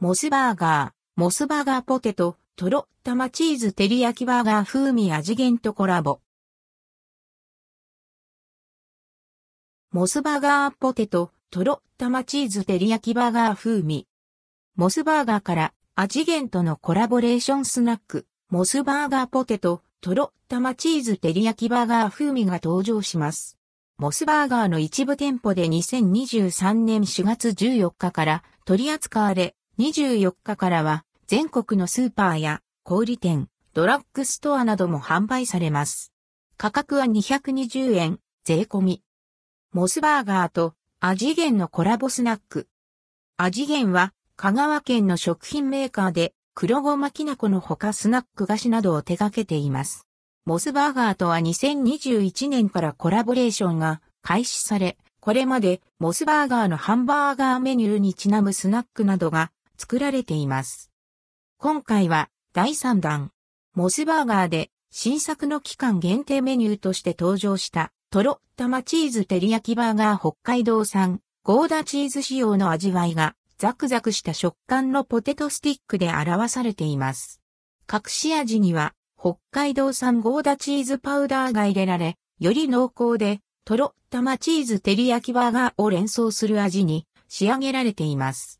モスバーガー、モスバーガーポテト、トロ、玉チーズ照り焼きバーガー風味味源とコラボ。モスバーガーポテト、トロ、玉チーズ照り焼きバーガー風味。モスバーガーから味源とのコラボレーションスナック、モスバーガーポテト、トロ、玉チーズ照り焼きバーガー風味が登場します。モスバーガーの一部店舗で2023年4月14日から取り扱われ、24日からは全国のスーパーや小売店、ドラッグストアなども販売されます。価格は220円、税込み。モスバーガーと味源のコラボスナック。味源は香川県の食品メーカーで黒ごまきな粉のほかスナック菓子などを手掛けています。モスバーガーとは2021年からコラボレーションが開始され、これまでモスバーガーのハンバーガーメニューにちなむスナックなどが作られています。今回は第3弾、モスバーガーで新作の期間限定メニューとして登場したトロ玉チーズ照り焼きバーガー北海道産ゴーダチーズ仕様の味わいがザクザクした食感のポテトスティックで表されています。隠し味には北海道産ゴーダチーズパウダーが入れられ、より濃厚でトロ玉チーズ照り焼きバーガーを連想する味に仕上げられています。